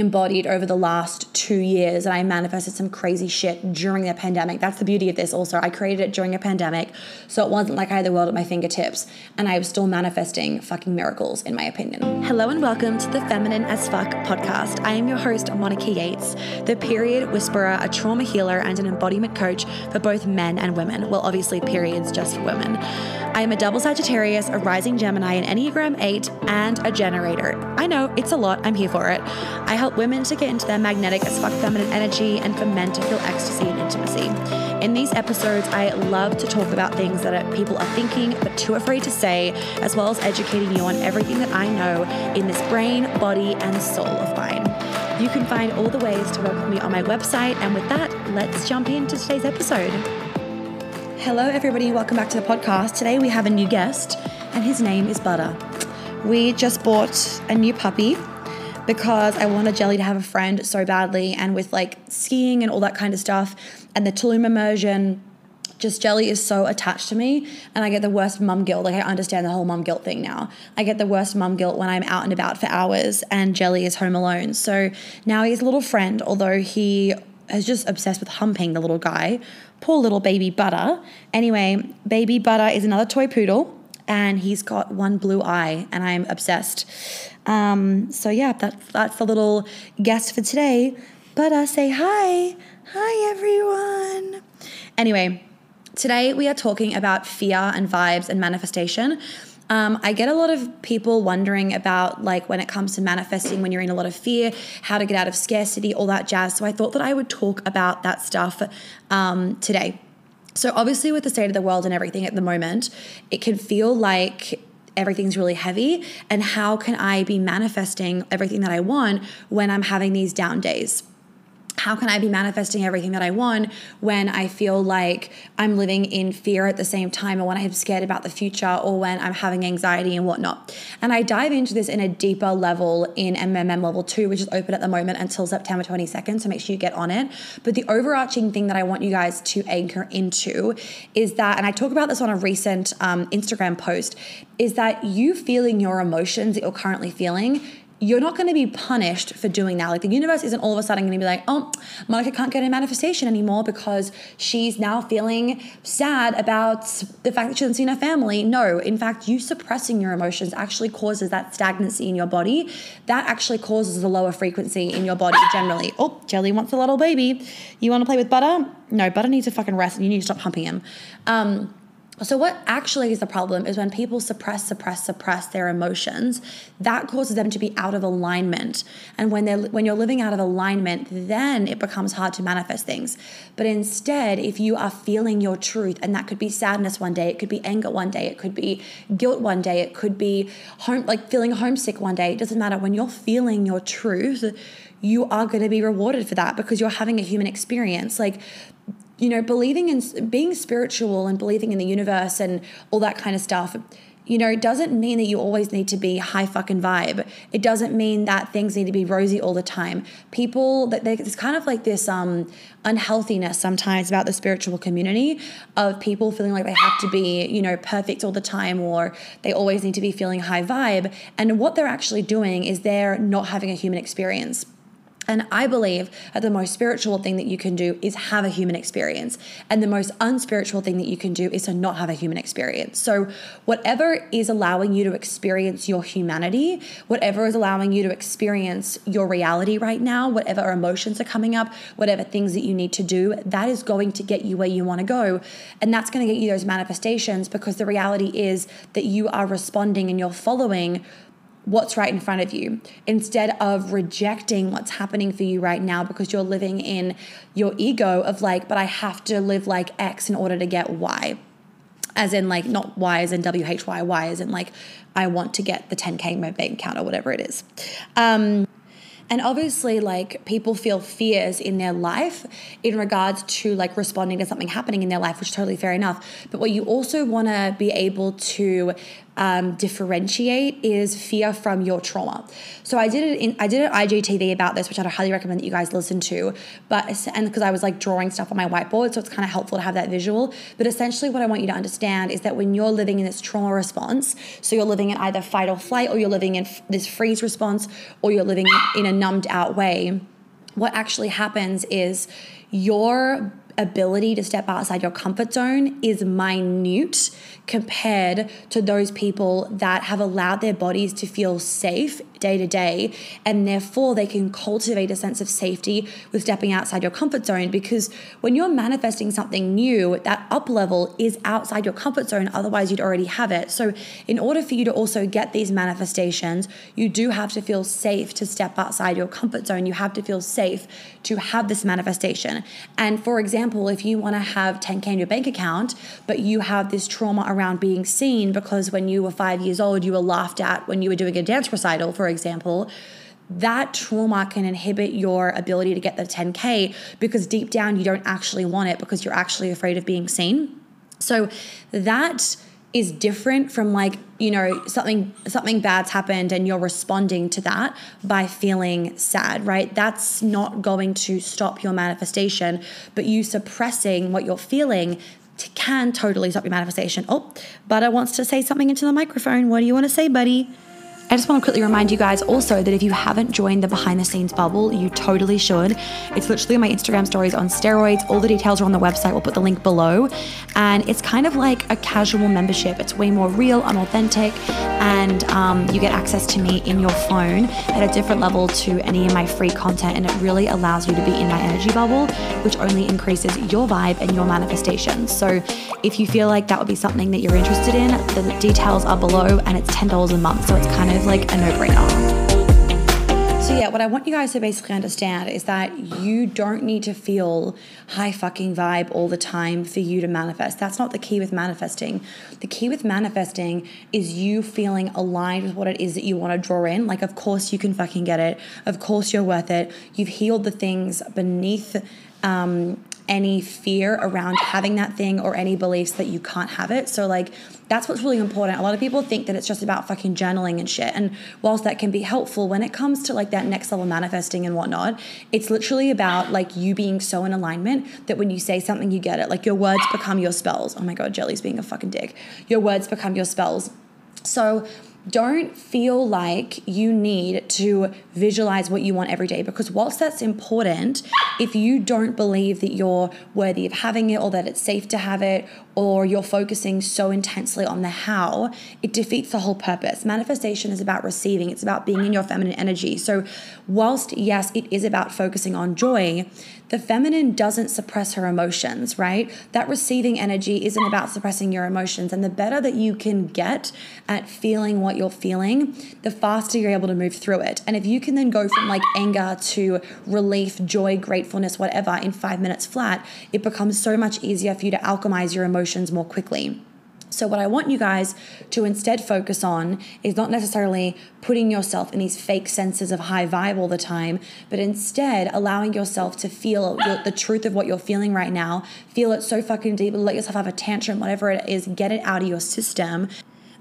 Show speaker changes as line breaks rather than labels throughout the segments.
embodied over the last two years and I manifested some crazy shit during the pandemic. That's the beauty of this also. I created it during a pandemic, so it wasn't like I had the world at my fingertips and I was still manifesting fucking miracles, in my opinion. Hello and welcome to the Feminine as Fuck podcast. I am your host, Monica Yates, the period whisperer, a trauma healer, and an embodiment coach for both men and women. Well, obviously, periods just for women. I am a double Sagittarius, a rising Gemini, an Enneagram 8, and a generator. I know it's a lot, I'm here for it. I help women to get into their magnetic as fuck feminine energy and for men to feel ecstasy and intimacy. In these episodes, I love to talk about things that people are thinking but too afraid to say, as well as educating you on everything that I know in this brain, body, and soul of mine. You can find all the ways to work with me on my website. And with that, let's jump into today's episode. Hello, everybody. Welcome back to the podcast. Today we have a new guest, and his name is Butter. We just bought a new puppy because I wanted Jelly to have a friend so badly. And with like skiing and all that kind of stuff, and the Tulum immersion, just Jelly is so attached to me, and I get the worst mum guilt. Like, I understand the whole mum guilt thing now. I get the worst mum guilt when I'm out and about for hours and Jelly is home alone. So now he's a little friend, although he is just obsessed with humping the little guy. Poor little baby Butter. Anyway, baby Butter is another toy poodle and he's got one blue eye and I'm obsessed. Um, so yeah, that, that's the little guest for today. Butter, say hi. Hi, everyone. Anyway, today we are talking about fear and vibes and manifestation. Um, I get a lot of people wondering about, like, when it comes to manifesting, when you're in a lot of fear, how to get out of scarcity, all that jazz. So I thought that I would talk about that stuff um, today. So, obviously, with the state of the world and everything at the moment, it can feel like everything's really heavy. And how can I be manifesting everything that I want when I'm having these down days? How can I be manifesting everything that I want when I feel like I'm living in fear at the same time, or when I'm scared about the future, or when I'm having anxiety and whatnot? And I dive into this in a deeper level in MMM level two, which is open at the moment until September 22nd. So make sure you get on it. But the overarching thing that I want you guys to anchor into is that, and I talk about this on a recent um, Instagram post, is that you feeling your emotions that you're currently feeling you're not going to be punished for doing that. Like the universe isn't all of a sudden going to be like, oh, Monica can't get a manifestation anymore because she's now feeling sad about the fact that she hasn't seen her family. No, in fact, you suppressing your emotions actually causes that stagnancy in your body. That actually causes a lower frequency in your body generally. Oh, Jelly wants a little baby. You want to play with Butter? No, Butter needs to fucking rest and you need to stop humping him. Um, so, what actually is the problem is when people suppress, suppress, suppress their emotions, that causes them to be out of alignment. And when they're when you're living out of alignment, then it becomes hard to manifest things. But instead, if you are feeling your truth, and that could be sadness one day, it could be anger one day, it could be guilt one day, it could be home like feeling homesick one day. It doesn't matter. When you're feeling your truth, you are going to be rewarded for that because you're having a human experience. Like you know, believing in being spiritual and believing in the universe and all that kind of stuff, you know, doesn't mean that you always need to be high fucking vibe. It doesn't mean that things need to be rosy all the time. People that there's kind of like this um unhealthiness sometimes about the spiritual community of people feeling like they have to be, you know, perfect all the time or they always need to be feeling high vibe. And what they're actually doing is they're not having a human experience and I believe that the most spiritual thing that you can do is have a human experience. And the most unspiritual thing that you can do is to not have a human experience. So, whatever is allowing you to experience your humanity, whatever is allowing you to experience your reality right now, whatever emotions are coming up, whatever things that you need to do, that is going to get you where you want to go. And that's going to get you those manifestations because the reality is that you are responding and you're following what's right in front of you instead of rejecting what's happening for you right now because you're living in your ego of like, but I have to live like X in order to get Y. As in, like, not Y as in W H Y, Y as in, like, I want to get the 10K in my bank account or whatever it is. Um, and obviously, like people feel fears in their life in regards to like responding to something happening in their life, which is totally fair enough. But what you also want to be able to um, differentiate is fear from your trauma. So I did it I did an IGTV about this, which I'd highly recommend that you guys listen to. But and because I was like drawing stuff on my whiteboard, so it's kind of helpful to have that visual. But essentially, what I want you to understand is that when you're living in this trauma response, so you're living in either fight or flight, or you're living in f- this freeze response, or you're living in a numbed out way. What actually happens is your ability to step outside your comfort zone is minute compared to those people that have allowed their bodies to feel safe day to day and therefore they can cultivate a sense of safety with stepping outside your comfort zone. Because when you're manifesting something new that up level is outside your comfort zone otherwise you'd already have it. So in order for you to also get these manifestations you do have to feel safe to step outside your comfort zone. You have to feel safe to have this manifestation. And for example if you want to have 10k in your bank account but you have this trauma around being seen because when you were 5 years old you were laughed at when you were doing a dance recital for example, that trauma can inhibit your ability to get the 10K because deep down you don't actually want it because you're actually afraid of being seen. So that is different from like you know something something bad's happened and you're responding to that by feeling sad right that's not going to stop your manifestation but you suppressing what you're feeling can totally stop your manifestation oh butter wants to say something into the microphone what do you want to say buddy I just want to quickly remind you guys also that if you haven't joined the behind the scenes bubble, you totally should. It's literally my Instagram stories on steroids. All the details are on the website. We'll put the link below. And it's kind of like a casual membership. It's way more real and authentic. And um, you get access to me in your phone at a different level to any of my free content. And it really allows you to be in my energy bubble, which only increases your vibe and your manifestation. So if you feel like that would be something that you're interested in, the details are below and it's $10 a month. So it's kind of like a no brainer. So, yeah, what I want you guys to basically understand is that you don't need to feel high fucking vibe all the time for you to manifest. That's not the key with manifesting. The key with manifesting is you feeling aligned with what it is that you want to draw in. Like, of course, you can fucking get it. Of course, you're worth it. You've healed the things beneath um, any fear around having that thing or any beliefs that you can't have it. So, like, that's what's really important. A lot of people think that it's just about fucking journaling and shit. And whilst that can be helpful when it comes to like that next level manifesting and whatnot, it's literally about like you being so in alignment that when you say something, you get it. Like your words become your spells. Oh my God, Jelly's being a fucking dick. Your words become your spells. So, don't feel like you need to visualize what you want every day because whilst that's important, if you don't believe that you're worthy of having it or that it's safe to have it or you're focusing so intensely on the how, it defeats the whole purpose. Manifestation is about receiving, it's about being in your feminine energy. So, whilst yes, it is about focusing on joy, the feminine doesn't suppress her emotions, right? That receiving energy isn't about suppressing your emotions. And the better that you can get at feeling what you're feeling, the faster you're able to move through it. And if you can then go from like anger to relief, joy, gratefulness, whatever in five minutes flat, it becomes so much easier for you to alchemize your emotions more quickly. So, what I want you guys to instead focus on is not necessarily putting yourself in these fake senses of high vibe all the time, but instead allowing yourself to feel the truth of what you're feeling right now. Feel it so fucking deep, let yourself have a tantrum, whatever it is, get it out of your system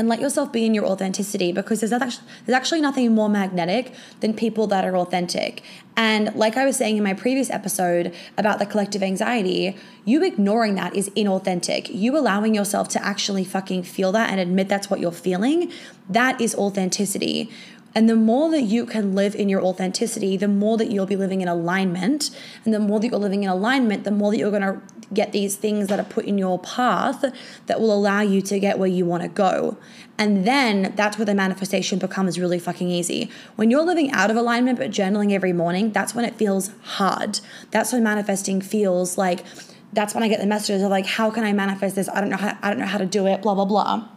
and let yourself be in your authenticity because there's actually, there's actually nothing more magnetic than people that are authentic. And like I was saying in my previous episode about the collective anxiety, you ignoring that is inauthentic. You allowing yourself to actually fucking feel that and admit that's what you're feeling, that is authenticity. And the more that you can live in your authenticity, the more that you'll be living in alignment. And the more that you're living in alignment, the more that you're going to get these things that are put in your path that will allow you to get where you want to go. And then that's where the manifestation becomes really fucking easy. When you're living out of alignment but journaling every morning, that's when it feels hard. That's when manifesting feels like that's when I get the messages of like, how can I manifest this? I don't know how I don't know how to do it, blah blah blah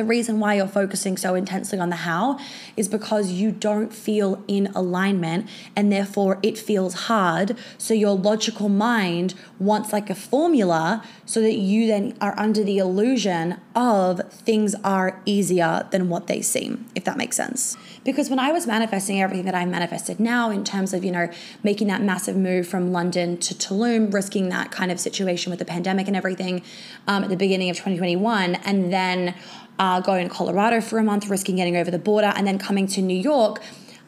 the reason why you're focusing so intensely on the how is because you don't feel in alignment and therefore it feels hard. So your logical mind wants like a formula so that you then are under the illusion of things are easier than what they seem, if that makes sense. Because when I was manifesting everything that I manifested now, in terms of, you know, making that massive move from London to Tulum, risking that kind of situation with the pandemic and everything um, at the beginning of 2021, and then uh, going to Colorado for a month, risking getting over the border, and then coming to New York.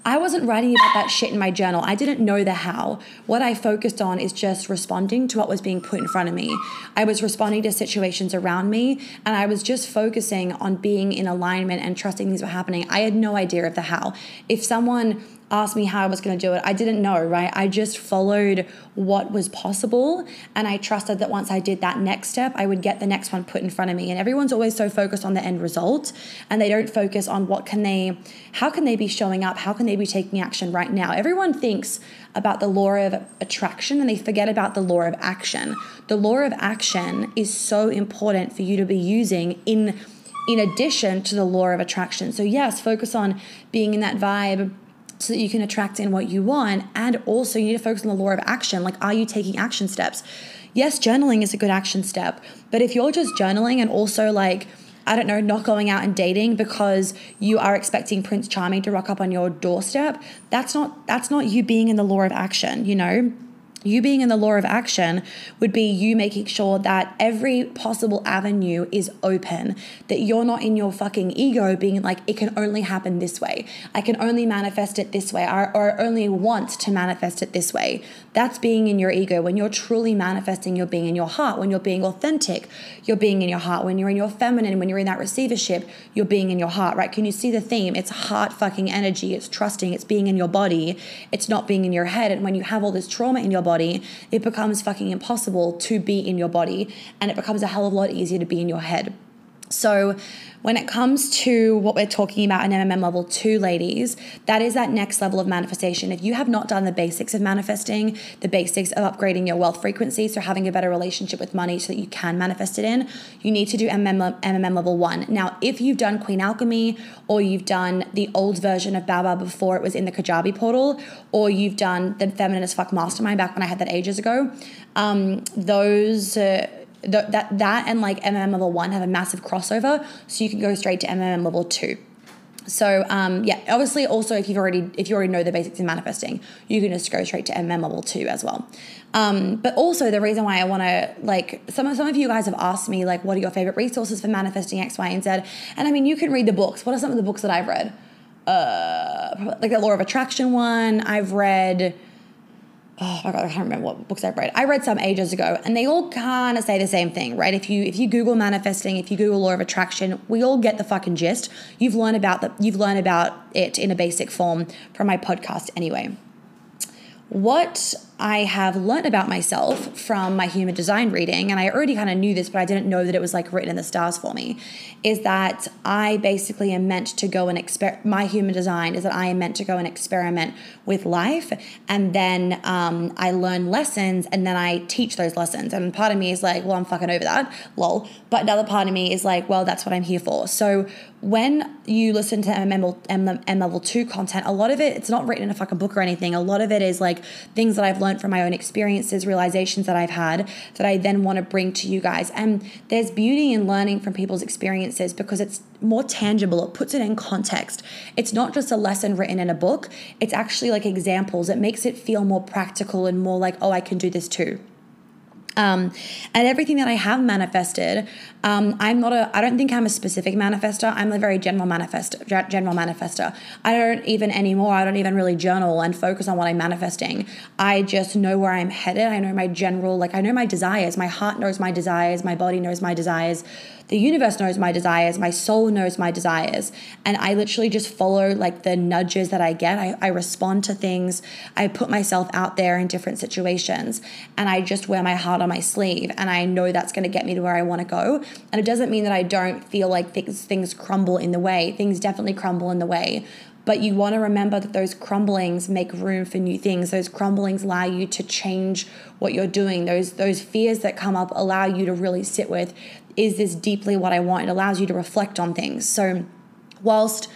I wasn't writing about that shit in my journal. I didn't know the how. What I focused on is just responding to what was being put in front of me. I was responding to situations around me and I was just focusing on being in alignment and trusting things were happening. I had no idea of the how. If someone asked me how I was going to do it, I didn't know, right? I just followed what was possible and I trusted that once I did that next step, I would get the next one put in front of me. And everyone's always so focused on the end result and they don't focus on what can they how can they be showing up? How can they be taking action right now? Everyone thinks about the law of attraction and they forget about the law of action. The law of action is so important for you to be using in in addition to the law of attraction. So yes, focus on being in that vibe so that you can attract in what you want. And also, you need to focus on the law of action. Like, are you taking action steps? Yes, journaling is a good action step. But if you're just journaling and also like, I don't know, not going out and dating because you are expecting Prince Charming to rock up on your doorstep, that's not that's not you being in the law of action, you know? You being in the law of action would be you making sure that every possible avenue is open, that you're not in your fucking ego being like, it can only happen this way. I can only manifest it this way, or, or only want to manifest it this way. That's being in your ego. When you're truly manifesting, you're being in your heart. When you're being authentic, you're being in your heart. When you're in your feminine, when you're in that receivership, you're being in your heart, right? Can you see the theme? It's heart fucking energy. It's trusting. It's being in your body. It's not being in your head. And when you have all this trauma in your body, it becomes fucking impossible to be in your body and it becomes a hell of a lot easier to be in your head. So, when it comes to what we're talking about in MMM level two, ladies, that is that next level of manifestation. If you have not done the basics of manifesting, the basics of upgrading your wealth frequency, so having a better relationship with money so that you can manifest it in, you need to do MMM, MMM level one. Now, if you've done Queen Alchemy or you've done the old version of Baba before it was in the Kajabi portal, or you've done the Feminine as Fuck Mastermind back when I had that ages ago, um, those. Uh, the, that that and like MMM level one have a massive crossover, so you can go straight to MMM level two. So um, yeah, obviously also if you've already if you already know the basics in manifesting, you can just go straight to MM level two as well. Um, but also the reason why I want to like some of some of you guys have asked me like what are your favorite resources for manifesting X, Y, and Z? And I mean you can read the books. What are some of the books that I've read? Uh, like the Law of Attraction one. I've read oh my god, I can't remember what books I've read. I read some ages ago, and they all kind of say the same thing, right? If you if you Google manifesting, if you Google law of attraction, we all get the fucking gist. You've learned about the you've learned about it in a basic form from my podcast anyway. What I have learned about myself from my human design reading, and I already kind of knew this, but I didn't know that it was like written in the stars for me, is that I basically am meant to go and experiment. My human design is that I am meant to go and experiment with life, and then um, I learn lessons, and then I teach those lessons. And part of me is like, well, I'm fucking over that, lol. But another part of me is like, well, that's what I'm here for. So when you listen to MM, M level 2 content, a lot of it, it's not written in a fucking book or anything. A lot of it is like things that I've learned learned from my own experiences, realizations that I've had that I then want to bring to you guys. And there's beauty in learning from people's experiences because it's more tangible. It puts it in context. It's not just a lesson written in a book, it's actually like examples. It makes it feel more practical and more like, oh, I can do this too. Um, and everything that I have manifested, um, I'm not a. I don't think I'm a specific manifester. I'm a very general manifester. General manifester. I don't even anymore. I don't even really journal and focus on what I'm manifesting. I just know where I'm headed. I know my general. Like I know my desires. My heart knows my desires. My body knows my desires the universe knows my desires, my soul knows my desires. And I literally just follow like the nudges that I get. I, I respond to things, I put myself out there in different situations, and I just wear my heart on my sleeve. And I know that's going to get me to where I want to go. And it doesn't mean that I don't feel like things, things crumble in the way, things definitely crumble in the way but you want to remember that those crumblings make room for new things those crumblings allow you to change what you're doing those those fears that come up allow you to really sit with is this deeply what I want? It allows you to reflect on things. So, whilst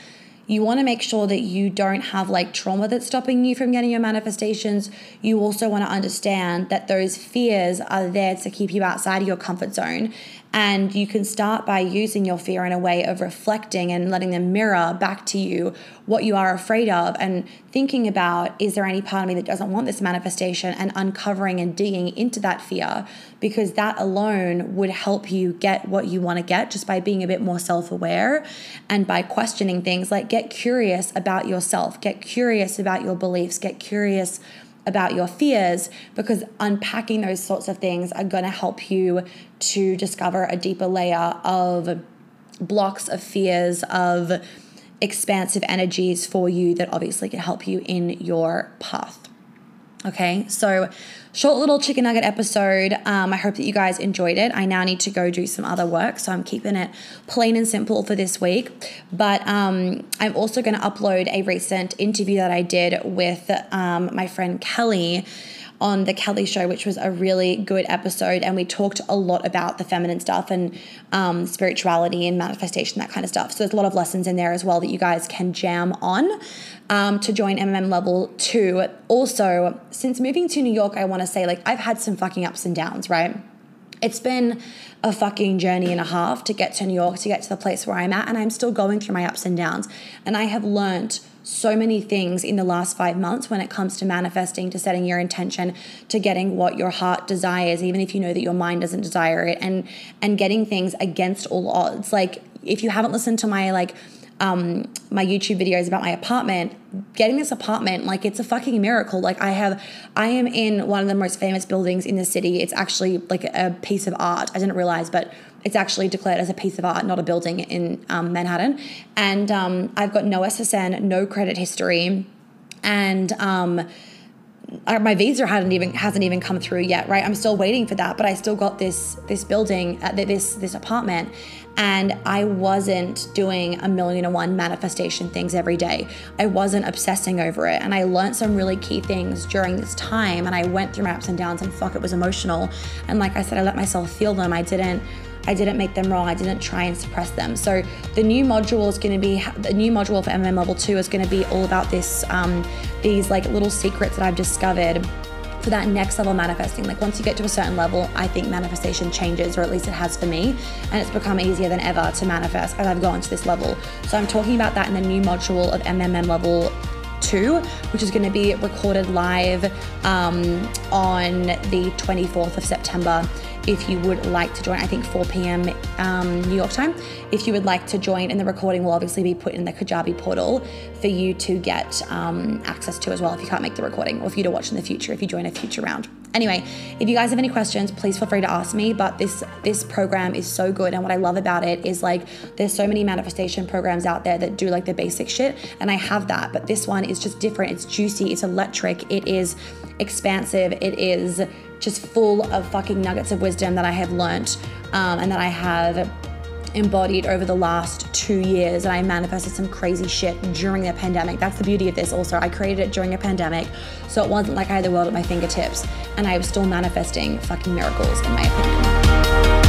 you want to make sure that you don't have like trauma that's stopping you from getting your manifestations. You also want to understand that those fears are there to keep you outside of your comfort zone And you can start by using your fear in a way of reflecting and letting them mirror back to you what you are afraid of and thinking about is there any part of me that doesn't want this manifestation? And uncovering and digging into that fear because that alone would help you get what you want to get just by being a bit more self aware and by questioning things. Like get curious about yourself, get curious about your beliefs, get curious about your fears because unpacking those sorts of things are going to help you to discover a deeper layer of blocks of fears of expansive energies for you that obviously can help you in your path Okay, so short little chicken nugget episode. Um, I hope that you guys enjoyed it. I now need to go do some other work, so I'm keeping it plain and simple for this week. But um, I'm also going to upload a recent interview that I did with um, my friend Kelly on the Kelly show, which was a really good episode. And we talked a lot about the feminine stuff and um, spirituality and manifestation, that kind of stuff. So there's a lot of lessons in there as well that you guys can jam on um, to join MMM level two. Also, since moving to New York, I want to say, like, I've had some fucking ups and downs, right? It's been a fucking journey and a half to get to New York, to get to the place where I'm at, and I'm still going through my ups and downs. And I have learned so many things in the last five months when it comes to manifesting, to setting your intention, to getting what your heart desires, even if you know that your mind doesn't desire it, and and getting things against all odds. Like if you haven't listened to my like um, my YouTube videos about my apartment, getting this apartment, like it's a fucking miracle. Like I have, I am in one of the most famous buildings in the city. It's actually like a piece of art. I didn't realize, but it's actually declared as a piece of art, not a building in um, Manhattan. And um, I've got no SSN, no credit history, and um, my visa hadn't even hasn't even come through yet right? I'm still waiting for that but i still got this this building uh, this this apartment and i wasn't doing a million and one manifestation things every day. I wasn't obsessing over it and i learned some really key things during this time and i went through my ups and downs and fuck it was emotional. And like i said i let myself feel them. I didn't I didn't make them wrong. I didn't try and suppress them. So the new module is going to be the new module for MMM level two is going to be all about this, um, these like little secrets that I've discovered for that next level manifesting. Like once you get to a certain level, I think manifestation changes, or at least it has for me, and it's become easier than ever to manifest as I've gone to this level. So I'm talking about that in the new module of MMM level 2, which is going to be recorded live um, on the 24th of September if you would like to join, I think 4 p.m. Um, New York time. If you would like to join, and the recording will obviously be put in the Kajabi portal for you to get um, access to as well if you can't make the recording or for you to watch in the future if you join a future round. Anyway, if you guys have any questions, please feel free to ask me. But this this program is so good, and what I love about it is like there's so many manifestation programs out there that do like the basic shit, and I have that. But this one is just different. It's juicy. It's electric. It is expansive. It is just full of fucking nuggets of wisdom that I have learnt um, and that I have embodied over the last two years and I manifested some crazy shit during the pandemic. That's the beauty of this also. I created it during a pandemic, so it wasn't like I had the world at my fingertips and I was still manifesting fucking miracles in my opinion.